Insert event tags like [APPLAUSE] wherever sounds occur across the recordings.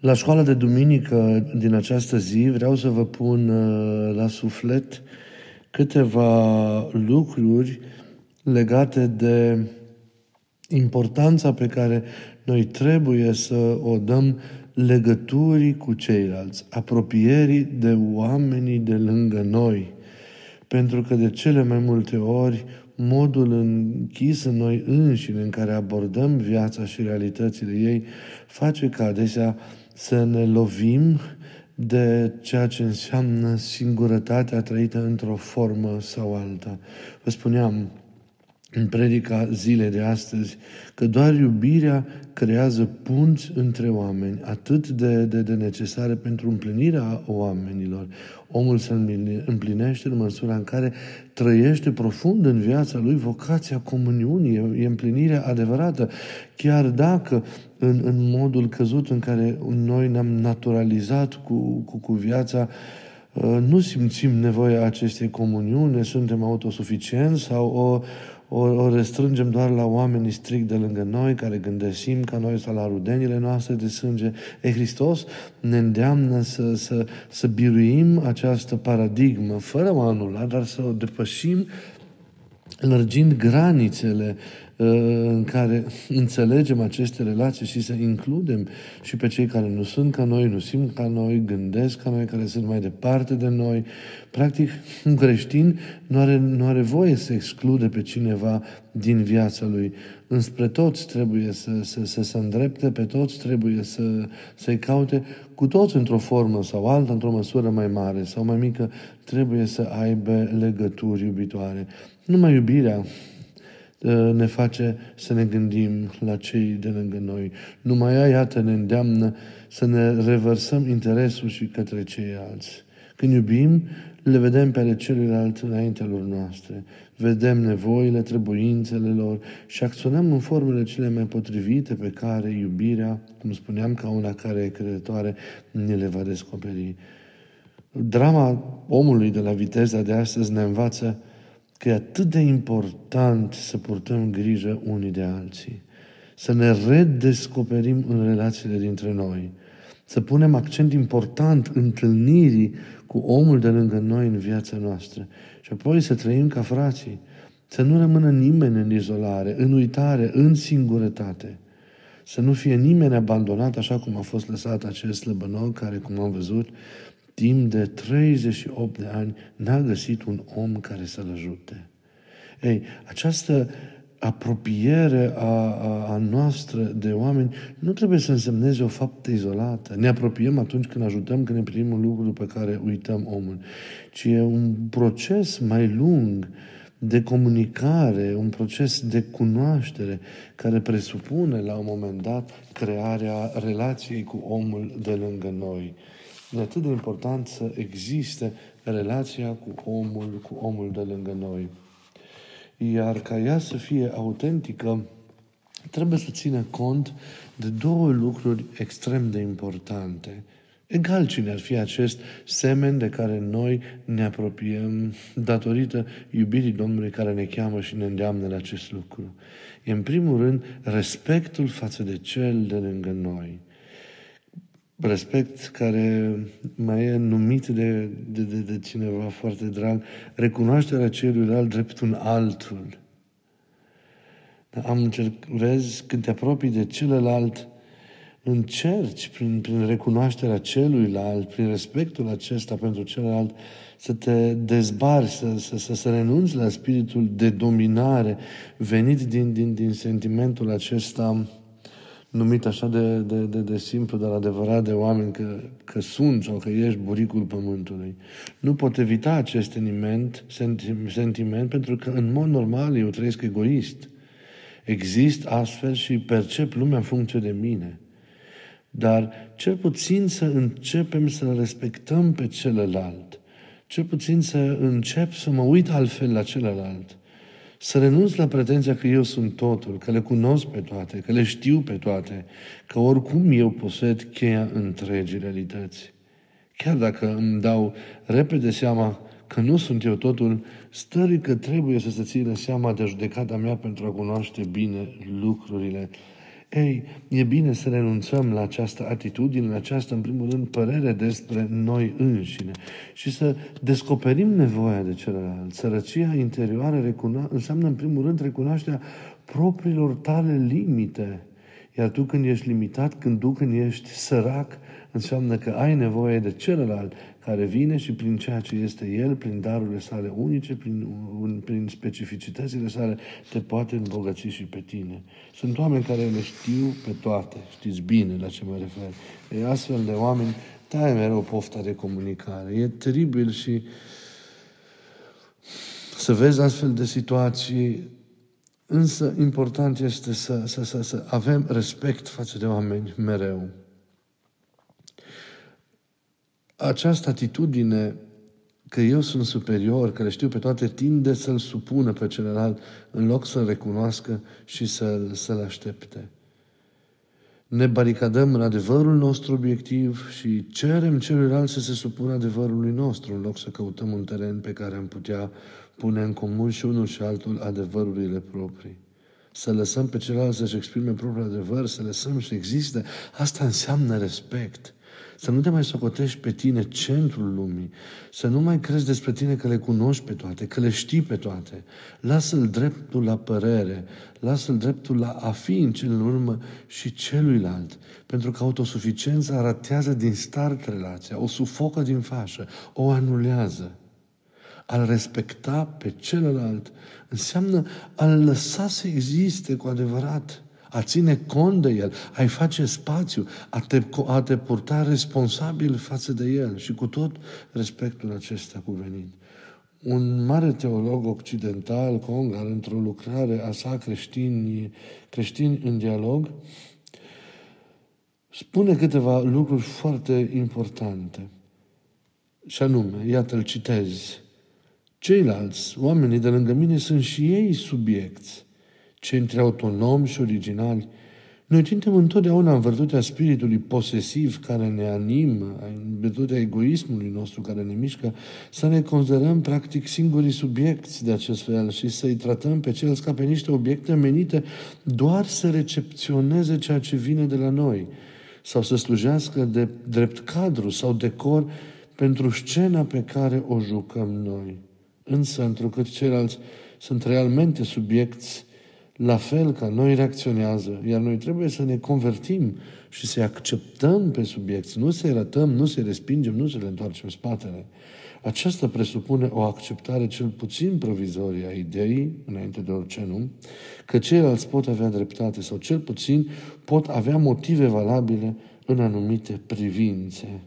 La școala de duminică din această zi vreau să vă pun uh, la suflet câteva lucruri legate de importanța pe care noi trebuie să o dăm legăturii cu ceilalți, apropierii de oamenii de lângă noi. Pentru că de cele mai multe ori modul închis în noi înșine în care abordăm viața și realitățile ei face ca adesea să ne lovim de ceea ce înseamnă singurătatea trăită într-o formă sau alta. Vă spuneam, în predica zilei de astăzi că doar iubirea creează punți între oameni, atât de, de, de necesare pentru împlinirea oamenilor. Omul se împlinește în măsura în care trăiește profund în viața lui vocația comuniunii, e împlinirea adevărată, chiar dacă în, în modul căzut în care noi ne-am naturalizat cu, cu, cu viața, uh, nu simțim nevoia acestei comuniuni, suntem autosuficienți sau o, o, o restrângem doar la oamenii strict de lângă noi, care gândesim ca noi sau la rudenile noastre de sânge. E Hristos ne îndeamnă să, să, să biruim această paradigmă, fără o anula, dar să o depășim lărgind granițele uh, în care înțelegem aceste relații și să includem și pe cei care nu sunt ca noi, nu simt ca noi, gândesc ca noi, care sunt mai departe de noi. Practic, un creștin nu are, nu are voie să exclude pe cineva din viața lui. Înspre toți trebuie să, să, să se îndrepte, pe toți trebuie să, să-i caute, cu toți într-o formă sau alta, într-o măsură mai mare sau mai mică, trebuie să aibă legături iubitoare. Numai iubirea ă, ne face să ne gândim la cei de lângă noi. Numai ea, iată, ne îndeamnă să ne revărsăm interesul și către ceilalți. Când iubim, le vedem pe ale celuilalt înaintea lor noastre. Vedem nevoile, trebuințele lor și acționăm în formele cele mai potrivite pe care iubirea, cum spuneam, ca una care e credătoare, ne le va descoperi. Drama omului de la viteza de astăzi ne învață că e atât de important să purtăm grijă unii de alții, să ne redescoperim în relațiile dintre noi, să punem accent important întâlnirii cu omul de lângă noi în viața noastră și apoi să trăim ca frații, să nu rămână nimeni în izolare, în uitare, în singurătate, să nu fie nimeni abandonat așa cum a fost lăsat acest slăbănoc care, cum am văzut, timp de 38 de ani n-a găsit un om care să-l ajute. Ei, această apropiere a, a, a noastră de oameni nu trebuie să însemneze o faptă izolată. Ne apropiem atunci când ajutăm, când ne primim un lucru pe care uităm omul. Ci e un proces mai lung de comunicare, un proces de cunoaștere care presupune la un moment dat crearea relației cu omul de lângă noi. E atât de important să existe relația cu omul, cu omul de lângă noi. Iar ca ea să fie autentică, trebuie să țină cont de două lucruri extrem de importante. Egal cine ar fi acest semen de care noi ne apropiem datorită iubirii Domnului care ne cheamă și ne îndeamnă la acest lucru. E în primul rând respectul față de cel de lângă noi respect care mai e numit de, de, de, de cineva foarte drag, recunoașterea celuilalt drept un altul. Am încerc, vezi, când te apropii de celălalt, încerci prin, prin recunoașterea celuilalt, prin respectul acesta pentru celălalt, să te dezbari, să, să, să, să renunți la spiritul de dominare venit din, din, din sentimentul acesta numit așa de, de, de, de simplu, dar adevărat de oameni că, că sunt sau că ești buricul pământului. Nu pot evita acest sentiment, sentiment pentru că în mod normal eu trăiesc egoist. Exist astfel și percep lumea în funcție de mine. Dar cel puțin să începem să respectăm pe celălalt. Cel puțin să încep să mă uit altfel la celălalt să renunț la pretenția că eu sunt totul, că le cunosc pe toate, că le știu pe toate, că oricum eu posed cheia întregii realități. Chiar dacă îmi dau repede seama că nu sunt eu totul, stării că trebuie să se țină seama de judecata mea pentru a cunoaște bine lucrurile. Ei, e bine să renunțăm la această atitudine, la această, în primul rând, părere despre noi înșine și să descoperim nevoia de celălalt. Sărăcia interioară recuno- înseamnă, în primul rând, recunoașterea propriilor tale limite. Iar tu când ești limitat, când tu când ești sărac, înseamnă că ai nevoie de celălalt care vine și prin ceea ce este El, prin darurile sale unice, prin, prin specificitățile sale, te poate îmbogăți și pe tine. Sunt oameni care le știu pe toate, știți bine la ce mă refer. E astfel de oameni taie mereu pofta de comunicare. E teribil și să vezi astfel de situații, însă important este să, să, să, să avem respect față de oameni mereu această atitudine că eu sunt superior, că le știu pe toate, tinde să-l supună pe celălalt în loc să-l recunoască și să-l, să-l aștepte. Ne baricadăm în adevărul nostru obiectiv și cerem celuilalt să se supună adevărului nostru, în loc să căutăm un teren pe care am putea pune în comun și unul și altul adevărurile proprii. Să lăsăm pe celălalt să-și exprime propriul adevăr, să lăsăm să existe, asta înseamnă respect. Să nu te mai socotești pe tine centrul lumii. Să nu mai crezi despre tine că le cunoști pe toate, că le știi pe toate. Lasă-l dreptul la părere, lasă-l dreptul la a fi în cel în urmă și celuilalt. Pentru că autosuficiența ratează din start relația, o sufocă din fașă, o anulează. A-l respecta pe celălalt înseamnă a-l lăsa să existe cu adevărat a ține cont de el, a-i face spațiu, a te, a te purta responsabil față de el și cu tot respectul acesta cuvenit. Un mare teolog occidental, Congar, într-o lucrare a sa creștini, creștini în dialog, spune câteva lucruri foarte importante. Și anume, iată-l citez, ceilalți, oamenii de lângă mine, sunt și ei subiecti centri autonomi și originali. Noi tindem întotdeauna în virtutea spiritului posesiv care ne animă, în virtutea egoismului nostru care ne mișcă, să ne considerăm practic singurii subiecti de acest fel și să-i tratăm pe ceilalți ca pe niște obiecte menite doar să recepționeze ceea ce vine de la noi sau să slujească de drept cadru sau decor pentru scena pe care o jucăm noi. Însă, întrucât ceilalți sunt realmente subiecti la fel ca noi reacționează, iar noi trebuie să ne convertim și să acceptăm pe subiect, nu să-i ratăm, nu să-i respingem, nu să le întoarcem spatele. Aceasta presupune o acceptare cel puțin provizorie a ideii, înainte de orice nu, că ceilalți pot avea dreptate sau cel puțin pot avea motive valabile în anumite privințe.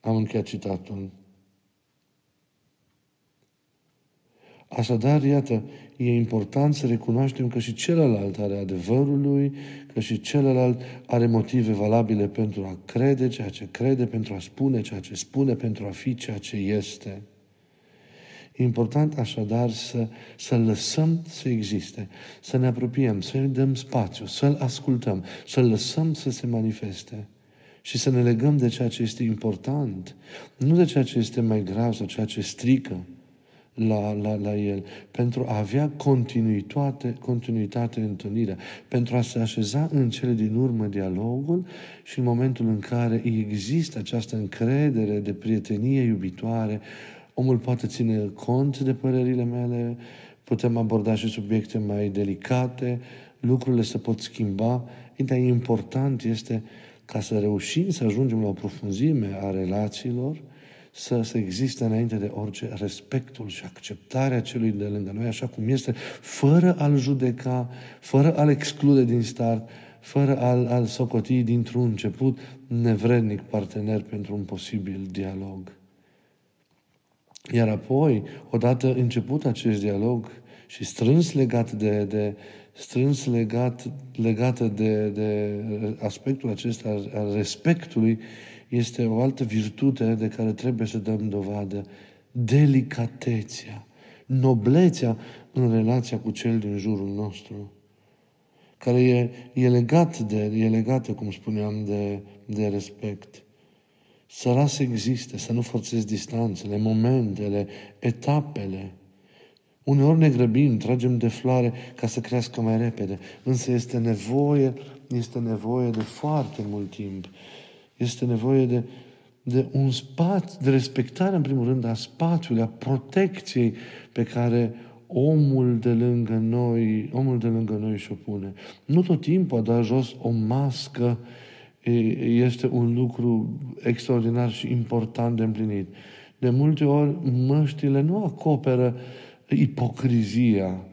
Am încheiat citatul. Așadar, iată, e important să recunoaștem că și celălalt are adevărul lui, că și celălalt are motive valabile pentru a crede ceea ce crede, pentru a spune ceea ce spune, pentru a fi ceea ce este. E important așadar să, să lăsăm să existe, să ne apropiem, să-i dăm spațiu, să-l ascultăm, să-l lăsăm să se manifeste și să ne legăm de ceea ce este important, nu de ceea ce este mai grav sau ceea ce strică la, la, la el, pentru a avea continuitate, continuitate în întâlnirea, pentru a se așeza în cele din urmă dialogul și în momentul în care există această încredere de prietenie iubitoare, omul poate ține cont de părerile mele, putem aborda și subiecte mai delicate, lucrurile se pot schimba, dar important este ca să reușim să ajungem la o profunzime a relațiilor, să, să existe înainte de orice respectul și acceptarea celui de lângă noi, așa cum este, fără a-l judeca, fără a-l exclude din start, fără a-l, a-l socoti dintr-un început nevrednic partener pentru un posibil dialog. Iar apoi, odată început acest dialog și strâns legat de, de strâns legat, legată de, de aspectul acesta al respectului, este o altă virtute de care trebuie să dăm dovadă. Delicatețea, noblețea în relația cu cel din jurul nostru, care e, e, legat de, e legată, cum spuneam, de, de respect. Să lasă existe, să nu forțezi distanțele, momentele, etapele. Uneori ne grăbim, tragem de floare ca să crească mai repede, însă este nevoie, este nevoie de foarte mult timp. Este nevoie de, de un spațiu, de respectare, în primul rând, a spațiului, a protecției pe care omul de lângă noi, omul de lângă noi și-o pune. Nu tot timpul a dat jos o mască este un lucru extraordinar și important de împlinit. De multe ori măștile nu acoperă ipocrizia,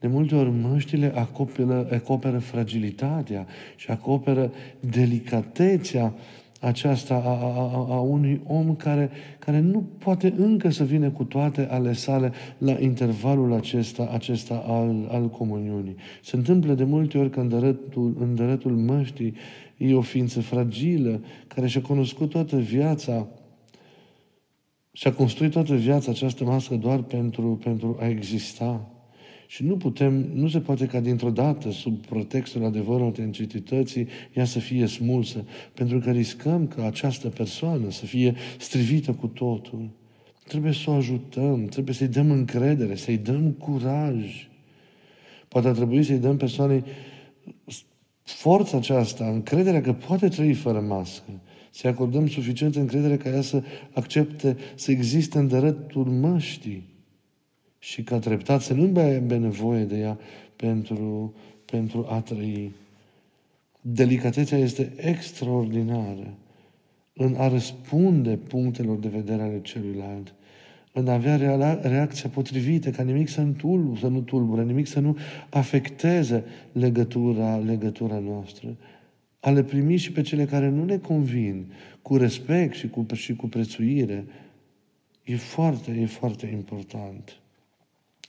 de multe ori măștile acoperă, acoperă fragilitatea și acoperă delicatețea aceasta a, a, a unui om care, care nu poate încă să vină cu toate ale sale la intervalul acesta, acesta al, al comuniunii. Se întâmplă de multe ori că în dărătul, în dărătul măștii e o ființă fragilă care și-a cunoscut toată viața și-a construit toată viața această mască doar pentru, pentru a exista. Și nu putem, nu se poate ca dintr-o dată, sub protextul adevărului autenticității, ea să fie smulsă, pentru că riscăm ca această persoană să fie strivită cu totul. Trebuie să o ajutăm, trebuie să-i dăm încredere, să-i dăm curaj. Poate ar trebui să-i dăm persoanei forța aceasta, încrederea că poate trăi fără mască. Să-i acordăm suficientă încredere ca ea să accepte să existe în dărătul măștii și ca treptat să nu aibă nevoie de ea pentru, pentru a trăi. Delicatețea este extraordinară în a răspunde punctelor de vedere ale celuilalt, în a avea reacția potrivită, ca nimic să nu, tulbure, să nu tulbure, nimic să nu afecteze legătura, legătura noastră. A le primi și pe cele care nu ne convin, cu respect și cu, și cu prețuire, e foarte, e foarte important.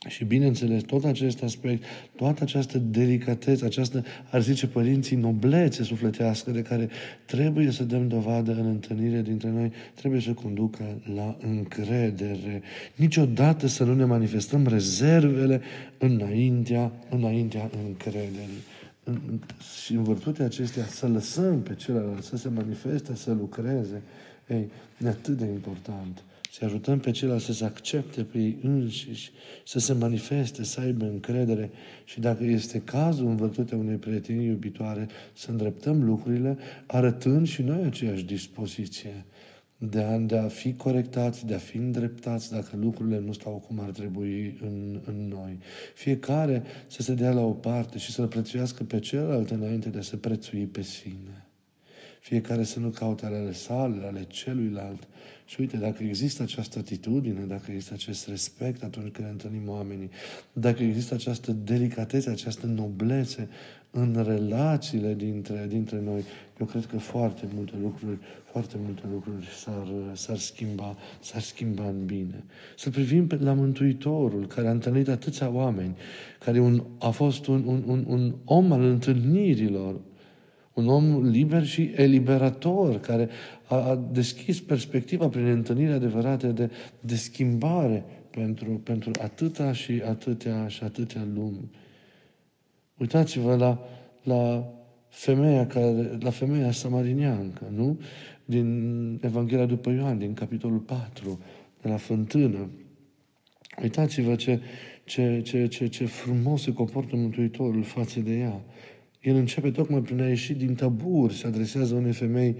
Și bineînțeles, tot acest aspect, toată această delicatețe, această, ar zice părinții, noblețe sufletească de care trebuie să dăm dovadă în întâlnire dintre noi, trebuie să conducă la încredere. Niciodată să nu ne manifestăm rezervele înaintea, înaintea încrederii. În, și în virtutea acestea să lăsăm pe celălalt să se manifeste, să lucreze, ei, e atât de important să ajutăm pe ceilalți să se accepte pe ei înșiși, să se manifeste, să aibă încredere și dacă este cazul în vătutea unei prietenii iubitoare, să îndreptăm lucrurile arătând și noi aceeași dispoziție de a, de a fi corectați, de a fi îndreptați dacă lucrurile nu stau cum ar trebui în, în noi. Fiecare să se dea la o parte și să-l prețuiască pe celălalt înainte de a se prețui pe sine. Fiecare să nu caute ale sale, ale celuilalt, și uite, dacă există această atitudine, dacă există acest respect atunci când întâlnim oamenii, dacă există această delicatețe, această noblețe în relațiile dintre, dintre noi, eu cred că foarte multe lucruri, foarte multe lucruri s-ar, s-ar schimba, s-ar schimba în bine. Să privim pe, la Mântuitorul, care a întâlnit atâția oameni, care un, a fost un, un, un, un om al întâlnirilor, un om liber și eliberator, care a, a deschis perspectiva prin întâlniri adevărate de, de schimbare pentru, pentru atâta și atâtea și atâtea lumi. Uitați-vă la, la femeia, care, la femeia samariniancă, nu? Din Evanghelia după Ioan, din capitolul 4, de la fântână. Uitați-vă ce, ce, ce, ce, ce frumos se comportă Mântuitorul față de ea. El începe tocmai prin a ieși din tabur, se adresează unei femei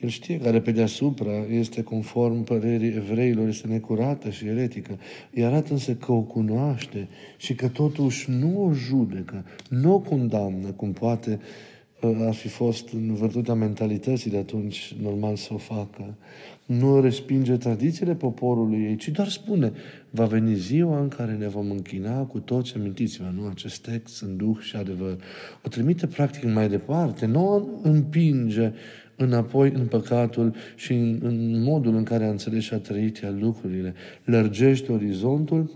el știe că pe deasupra este conform părerii evreilor, este necurată și eretică. Îi arată însă că o cunoaște și că totuși nu o judecă, nu o condamnă, cum poate uh, ar fi fost în vârtutea mentalității de atunci normal să o facă. Nu respinge tradițiile poporului ei, ci doar spune, va veni ziua în care ne vom închina cu toți, amintiți-vă, nu? Acest text în duh și adevăr. O trimite practic mai departe, nu o împinge înapoi în păcatul și în, în modul în care a înțeles și a trăit ea lucrurile. Lărgește orizontul,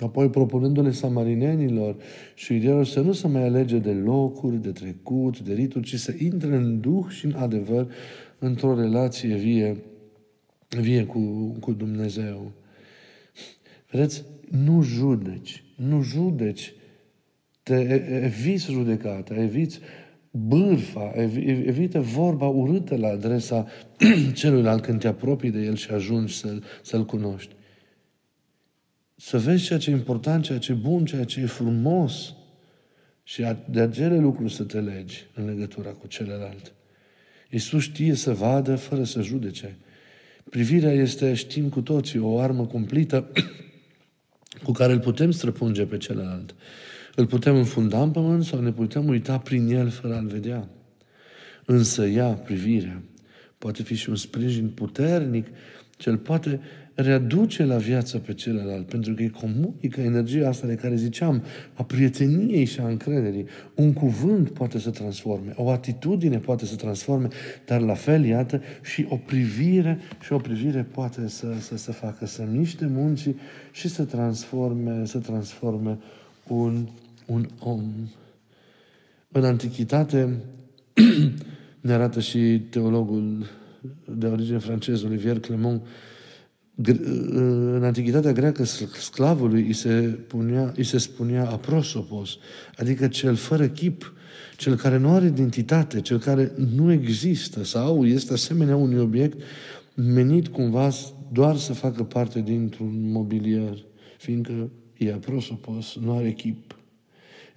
apoi propunându-le samarinenilor și ideilor să nu se mai alege de locuri, de trecut, de rituri, ci să intre în duh și în adevăr într-o relație vie, vie cu, cu Dumnezeu. Vedeți? Nu judeci, nu judeci, te eviți judecata, eviți bârfa, evită vorba urâtă la adresa [CLEARS THROAT] celuilalt când te apropii de el și ajungi să-l, să-l cunoști. Să vezi ceea ce e important, ceea ce e bun, ceea ce e frumos și de acele lucruri să te legi în legătura cu celălalt. Iisus știe să vadă fără să judece. Privirea este, știm cu toții, o armă cumplită cu care îl putem străpunge pe celălalt. Îl putem înfunda în pământ sau ne putem uita prin el fără a-l vedea. Însă ea, privirea, poate fi și un sprijin puternic ce îl poate readuce la viață pe celălalt, pentru că îi comunică energia asta de care ziceam, a prieteniei și a încrederii. Un cuvânt poate să transforme, o atitudine poate să transforme, dar la fel, iată, și o privire, și o privire poate să, să, să facă, să miște muncii și să transforme, să transforme un, un om. În Antichitate [CLEARS THROAT] ne arată și teologul de origine franceză, Olivier Clement, în antichitatea greacă sclavului îi se, punea, îi se spunea aprosopos, adică cel fără chip, cel care nu are identitate, cel care nu există sau este asemenea unui obiect menit cumva doar să facă parte dintr-un mobilier, fiindcă e aprosopos, nu are chip.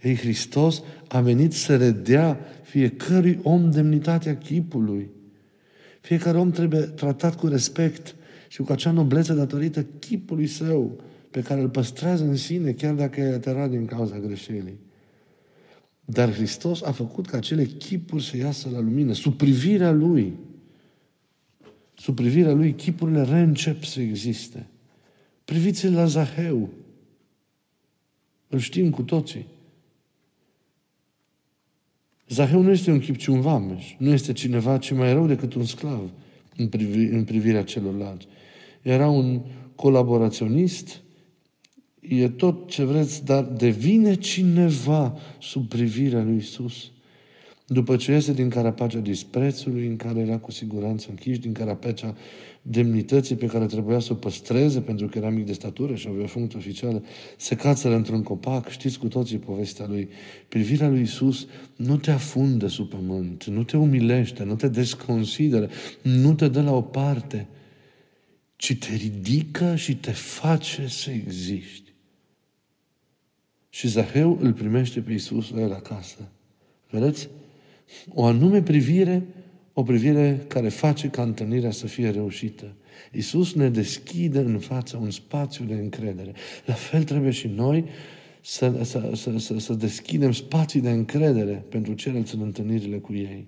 Ei, Hristos a venit să redea fiecărui om demnitatea chipului. Fiecare om trebuie tratat cu respect, și cu acea noblețe datorită chipului său pe care îl păstrează în sine, chiar dacă e aterat din cauza greșelii. Dar Hristos a făcut ca acele chipuri să iasă la lumină, sub privirea Lui. Sub privirea Lui, chipurile reîncep să existe. Priviți-l la Zaheu. Îl știm cu toții. Zaheu nu este un chip, ci un vameș. Nu este cineva ce mai rău decât un sclav în, privi, în privirea celorlalți. Era un colaboraționist, e tot ce vreți, dar devine cineva sub privirea lui Isus. După ce iese din carapacea disprețului, în care era cu siguranță închis, din carapacea demnității pe care trebuia să o păstreze pentru că era mic de statură și avea o funcție oficială, se cațără într-un copac, știți cu toții povestea lui. Privirea lui Isus nu te afundă sub pământ, nu te umilește, nu te desconsideră, nu te dă la o parte, ci te ridică și te face să existi. Și Zaheu îl primește pe Isus la el acasă. Vedeți? O anume privire, o privire care face ca întâlnirea să fie reușită. Iisus ne deschide în față un spațiu de încredere. La fel trebuie și noi să, să, să, să, să deschidem spații de încredere pentru ceilalți în întâlnirile cu ei.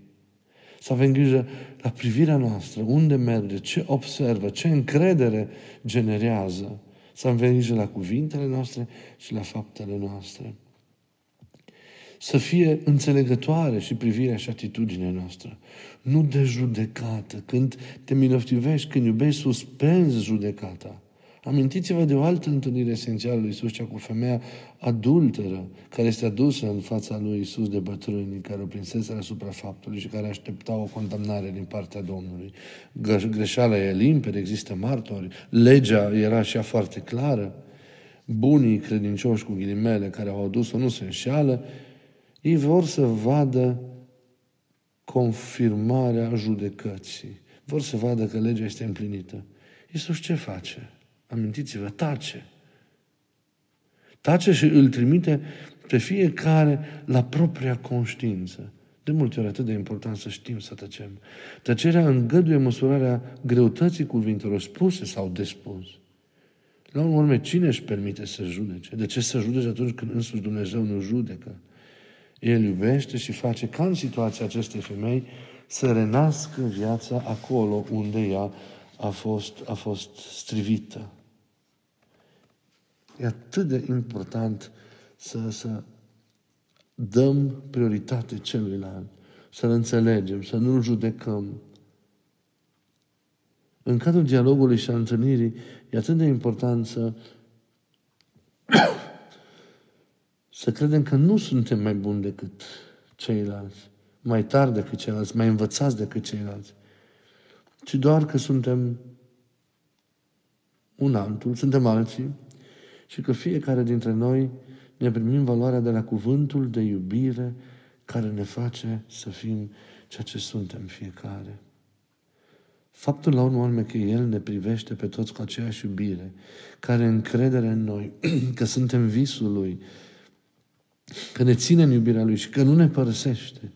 Să avem grijă la privirea noastră, unde merge, ce observă, ce încredere generează. Să avem grijă la cuvintele noastre și la faptele noastre să fie înțelegătoare și privirea și atitudinea noastră. Nu de judecată. Când te miloftivești, când iubești, suspenzi judecata. Amintiți-vă de o altă întâlnire esențială lui Isus, cea cu femeia adulteră, care este adusă în fața lui Isus de bătrâni, care o prinsese asupra faptului și care aștepta o condamnare din partea Domnului. Greșeala e limpede, există martori, legea era și ea foarte clară, bunii credincioși cu ghilimele care au adus-o nu se înșeală ei vor să vadă confirmarea judecății. Vor să vadă că legea este împlinită. Iisus ce face? Amintiți-vă, tace. Tace și îl trimite pe fiecare la propria conștiință. De multe ori atât de important să știm să tăcem. Tăcerea îngăduie măsurarea greutății cuvintelor spuse sau de spus. La urmă, cine își permite să judece? De ce să judece atunci când însuși Dumnezeu nu judecă? El iubește și face ca în situația acestei femei să renască viața acolo unde ea a fost, a fost strivită. E atât de important să, să dăm prioritate celuilalt, să-l înțelegem, să nu-l judecăm. În cadrul dialogului și a întâlnirii, e atât de important să [COUGHS] să credem că nu suntem mai buni decât ceilalți, mai tari decât ceilalți, mai învățați decât ceilalți, ci doar că suntem un altul, suntem alții și că fiecare dintre noi ne primim valoarea de la cuvântul de iubire care ne face să fim ceea ce suntem fiecare. Faptul la urmă urme că El ne privește pe toți cu aceeași iubire, care încredere în noi, [CLEARS THROAT] că suntem visul Lui, că ne ține în iubirea Lui și că nu ne părăsește,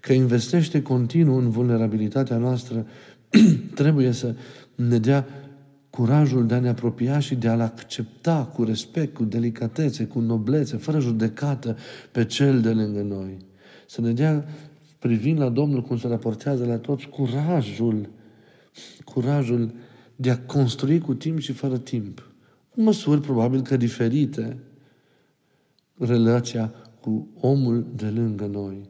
că investește continuu în vulnerabilitatea noastră, [CLEARS THROAT] trebuie să ne dea curajul de a ne apropia și de a-L accepta cu respect, cu delicatețe, cu noblețe, fără judecată pe cel de lângă noi. Să ne dea, privind la Domnul cum se raportează la toți, curajul, curajul de a construi cu timp și fără timp. În măsuri probabil că diferite, relația cu omul de lângă noi.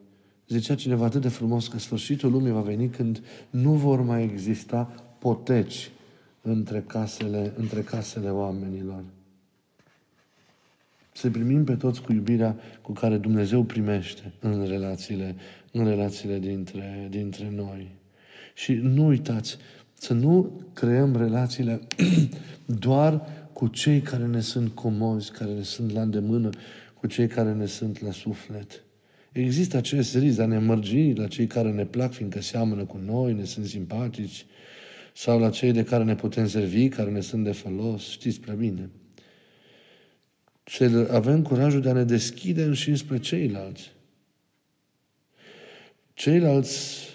Zicea cineva atât de frumos că sfârșitul lumii va veni când nu vor mai exista poteci între casele, între casele oamenilor. Să primim pe toți cu iubirea cu care Dumnezeu primește în relațiile, în relațiile dintre, dintre noi. Și nu uitați, să nu creăm relațiile [CLEARS THROAT] doar cu cei care ne sunt comozi, care ne sunt la îndemână, cu cei care ne sunt la suflet. Există acest risc de a ne mărgi la cei care ne plac, fiindcă seamănă cu noi, ne sunt simpatici, sau la cei de care ne putem servi, care ne sunt de folos, știți prea bine. Să avem curajul de a ne deschide și spre ceilalți. Ceilalți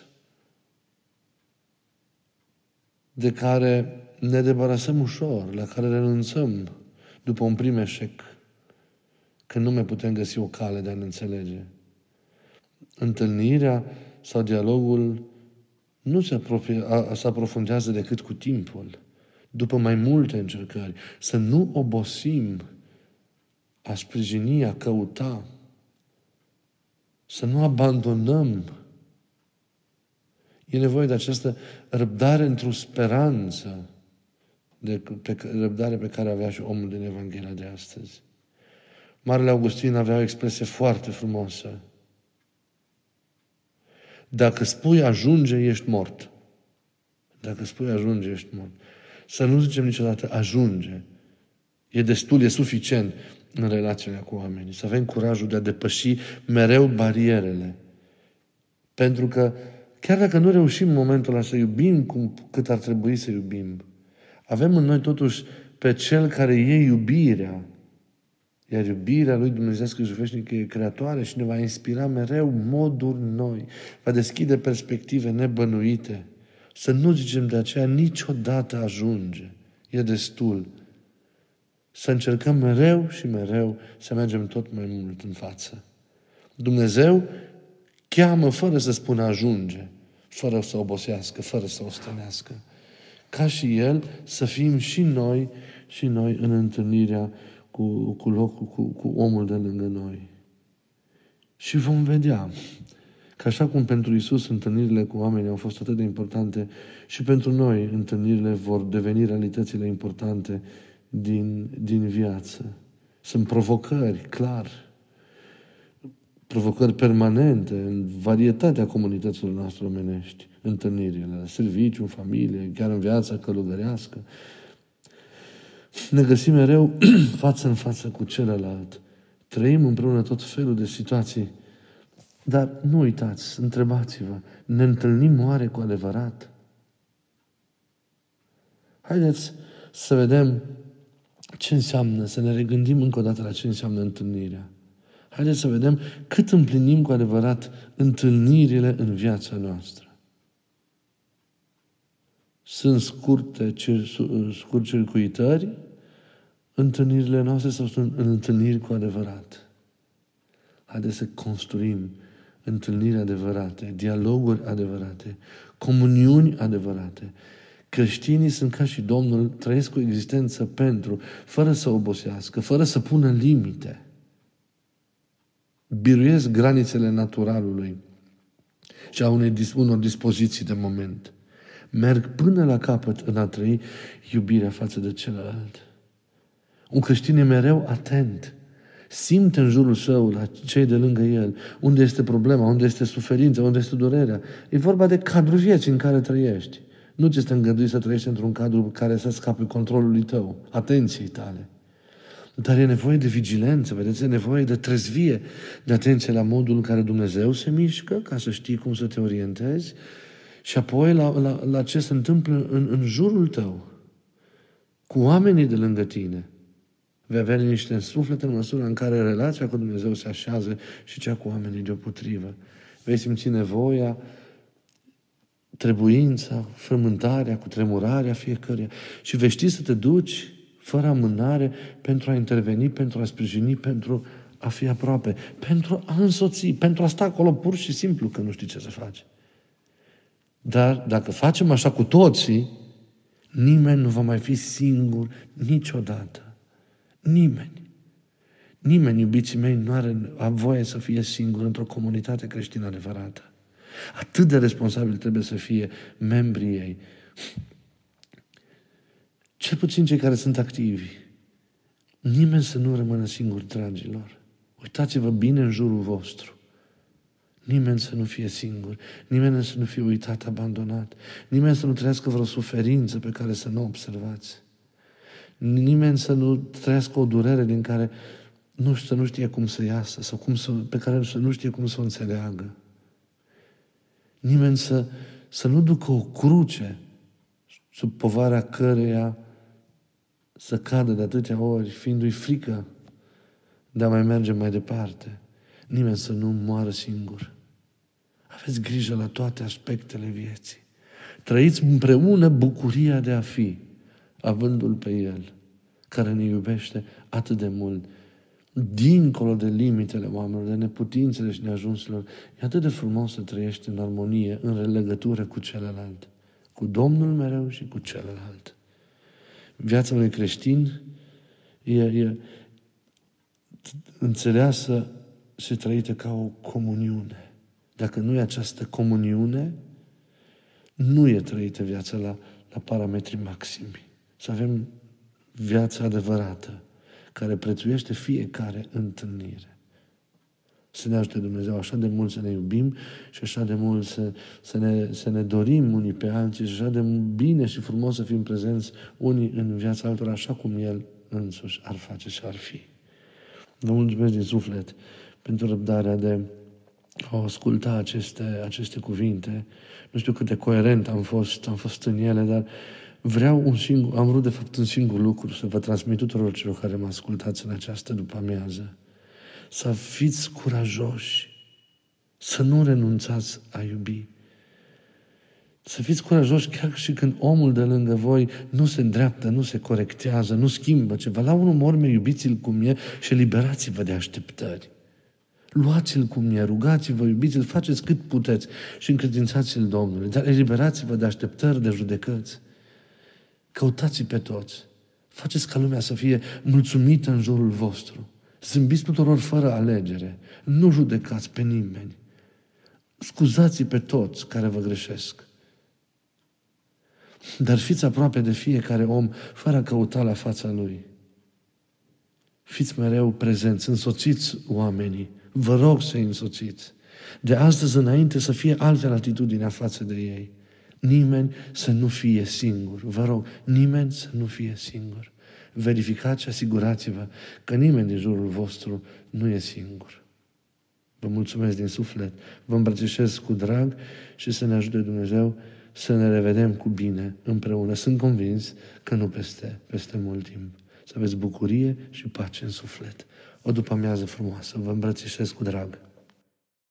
de care ne debarasăm ușor, la care renunțăm după un prim eșec, când nu mai putem găsi o cale de a ne înțelege. Întâlnirea sau dialogul nu se, apropie, a, se aprofundează decât cu timpul, după mai multe încercări. Să nu obosim a sprijini, a căuta, să nu abandonăm. E nevoie de această răbdare într-o speranță, de pe, răbdare pe care avea și omul din Evanghelia de astăzi. Marele Augustin avea o expresie foarte frumoasă. Dacă spui ajunge, ești mort. Dacă spui ajunge, ești mort. Să nu zicem niciodată ajunge. E destul, e suficient în relațiile cu oamenii. Să avem curajul de a depăși mereu barierele. Pentru că chiar dacă nu reușim în momentul ăla să iubim cum, cât ar trebui să iubim, avem în noi totuși pe Cel care e iubirea, iar iubirea lui Dumnezeu și veșnică e creatoare și ne va inspira mereu moduri noi, va deschide perspective nebănuite. Să nu zicem de aceea niciodată ajunge. E destul. Să încercăm mereu și mereu să mergem tot mai mult în față. Dumnezeu cheamă fără să spună ajunge, fără să obosească, fără să ostenească. Ca și El să fim și noi, și noi în întâlnirea cu, cu locul, cu, cu omul de lângă noi. Și vom vedea că așa cum pentru Isus întâlnirile cu oamenii au fost atât de importante, și pentru noi întâlnirile vor deveni realitățile importante din, din viață. Sunt provocări, clar. Provocări permanente în varietatea comunităților noastre omenești. Întâlnirile, la serviciu, în familie, chiar în viața călugărească ne găsim mereu [CLEARS THROAT] față în față cu celălalt. Trăim împreună tot felul de situații. Dar nu uitați, întrebați-vă, ne întâlnim oare cu adevărat? Haideți să vedem ce înseamnă, să ne regândim încă o dată la ce înseamnă întâlnirea. Haideți să vedem cât împlinim cu adevărat întâlnirile în viața noastră. Sunt scurte, scurt circuitări întâlnirile noastre sau sunt întâlniri cu adevărat. Haideți să construim întâlniri adevărate, dialoguri adevărate, comuniuni adevărate. Creștinii sunt ca și Domnul, trăiesc o existență pentru, fără să obosească, fără să pună limite. Biruiesc granițele naturalului și a unei, unor dispoziții de moment. Merg până la capăt în a trăi iubirea față de celălalt. Un creștin e mereu atent. Simte în jurul său, la cei de lângă el, unde este problema, unde este suferința, unde este durerea. E vorba de cadrul vieții în care trăiești. Nu ți este îngăduit să trăiești într-un cadru care să scape controlului tău, atenției tale. Dar e nevoie de vigilență, vedeți, e nevoie de trezvie, de atenție la modul în care Dumnezeu se mișcă, ca să știi cum să te orientezi Și apoi la, la, la ce se întâmplă în, în jurul tău, cu oamenii de lângă tine. Vei avea liniște în suflet în măsura în care relația cu Dumnezeu se așează și cea cu oamenii deopotrivă. Vei simți nevoia, trebuința, frământarea, cu tremurarea fiecăruia și vei ști să te duci fără amânare pentru a interveni, pentru a sprijini, pentru a fi aproape, pentru a însoți, pentru a sta acolo pur și simplu că nu știi ce să faci. Dar dacă facem așa cu toții, nimeni nu va mai fi singur niciodată. Nimeni. Nimeni, iubiții mei, nu are voie să fie singur într-o comunitate creștină adevărată. Atât de responsabil trebuie să fie membrii ei. Cel puțin cei care sunt activi. Nimeni să nu rămână singur, dragilor. Uitați-vă bine în jurul vostru. Nimeni să nu fie singur, nimeni să nu fie uitat, abandonat, nimeni să nu trăiască vreo suferință pe care să nu observați. Nimeni să nu trăiască o durere din care nu, să nu știe cum să iasă sau cum să, pe care să nu știe cum să o înțeleagă. Nimeni să, să nu ducă o cruce sub povara căreia să cadă de atâtea ori, fiindu-i frică de a mai merge mai departe. Nimeni să nu moară singur. Aveți grijă la toate aspectele vieții. Trăiți împreună bucuria de a fi, avându-L pe El, care ne iubește atât de mult, dincolo de limitele oamenilor, de neputințele și neajunsurilor. E atât de frumos să trăiești în armonie, în legătură cu celălalt, cu Domnul mereu și cu celălalt. Viața unui creștin e, e înțeleasă și trăită ca o comuniune. Dacă nu e această comuniune, nu e trăită viața la, la parametri maximi. Să avem viața adevărată, care prețuiește fiecare întâlnire. Să ne ajute Dumnezeu așa de mult să ne iubim și așa de mult să, să, ne, să ne dorim unii pe alții și așa de bine și frumos să fim prezenți unii în viața altora așa cum El însuși ar face și ar fi. Vă mulțumesc din suflet pentru răbdarea de a asculta aceste, aceste cuvinte. Nu știu cât de coerent am fost, am fost în ele, dar vreau un singur, am vrut de fapt un singur lucru să vă transmit tuturor celor care mă ascultați în această după amiază. Să fiți curajoși, să nu renunțați a iubi. Să fiți curajoși chiar și când omul de lângă voi nu se îndreaptă, nu se corectează, nu schimbă ceva. La unul morme iubiți-l cum e și liberați-vă de așteptări. Luați-l cum e, rugați-vă, iubiți-l, faceți cât puteți și încredințați-l Domnului. Dar eliberați-vă de așteptări, de judecăți. Căutați pe toți. Faceți ca lumea să fie mulțumită în jurul vostru. Zâmbiți tuturor fără alegere. Nu judecați pe nimeni. Scuzați pe toți care vă greșesc. Dar fiți aproape de fiecare om fără a căuta la fața lui. Fiți mereu prezenți, însoțiți oamenii. Vă rog să-i însoțiți. De astăzi înainte să fie altfel atitudinea față de ei. Nimeni să nu fie singur. Vă rog, nimeni să nu fie singur. Verificați și asigurați-vă că nimeni din jurul vostru nu e singur. Vă mulțumesc din suflet, vă îmbrățișez cu drag și să ne ajute Dumnezeu să ne revedem cu bine împreună. Sunt convins că nu peste, peste mult timp. Să aveți bucurie și pace în suflet. O după amiază frumoasă. Vă îmbrățișez cu drag.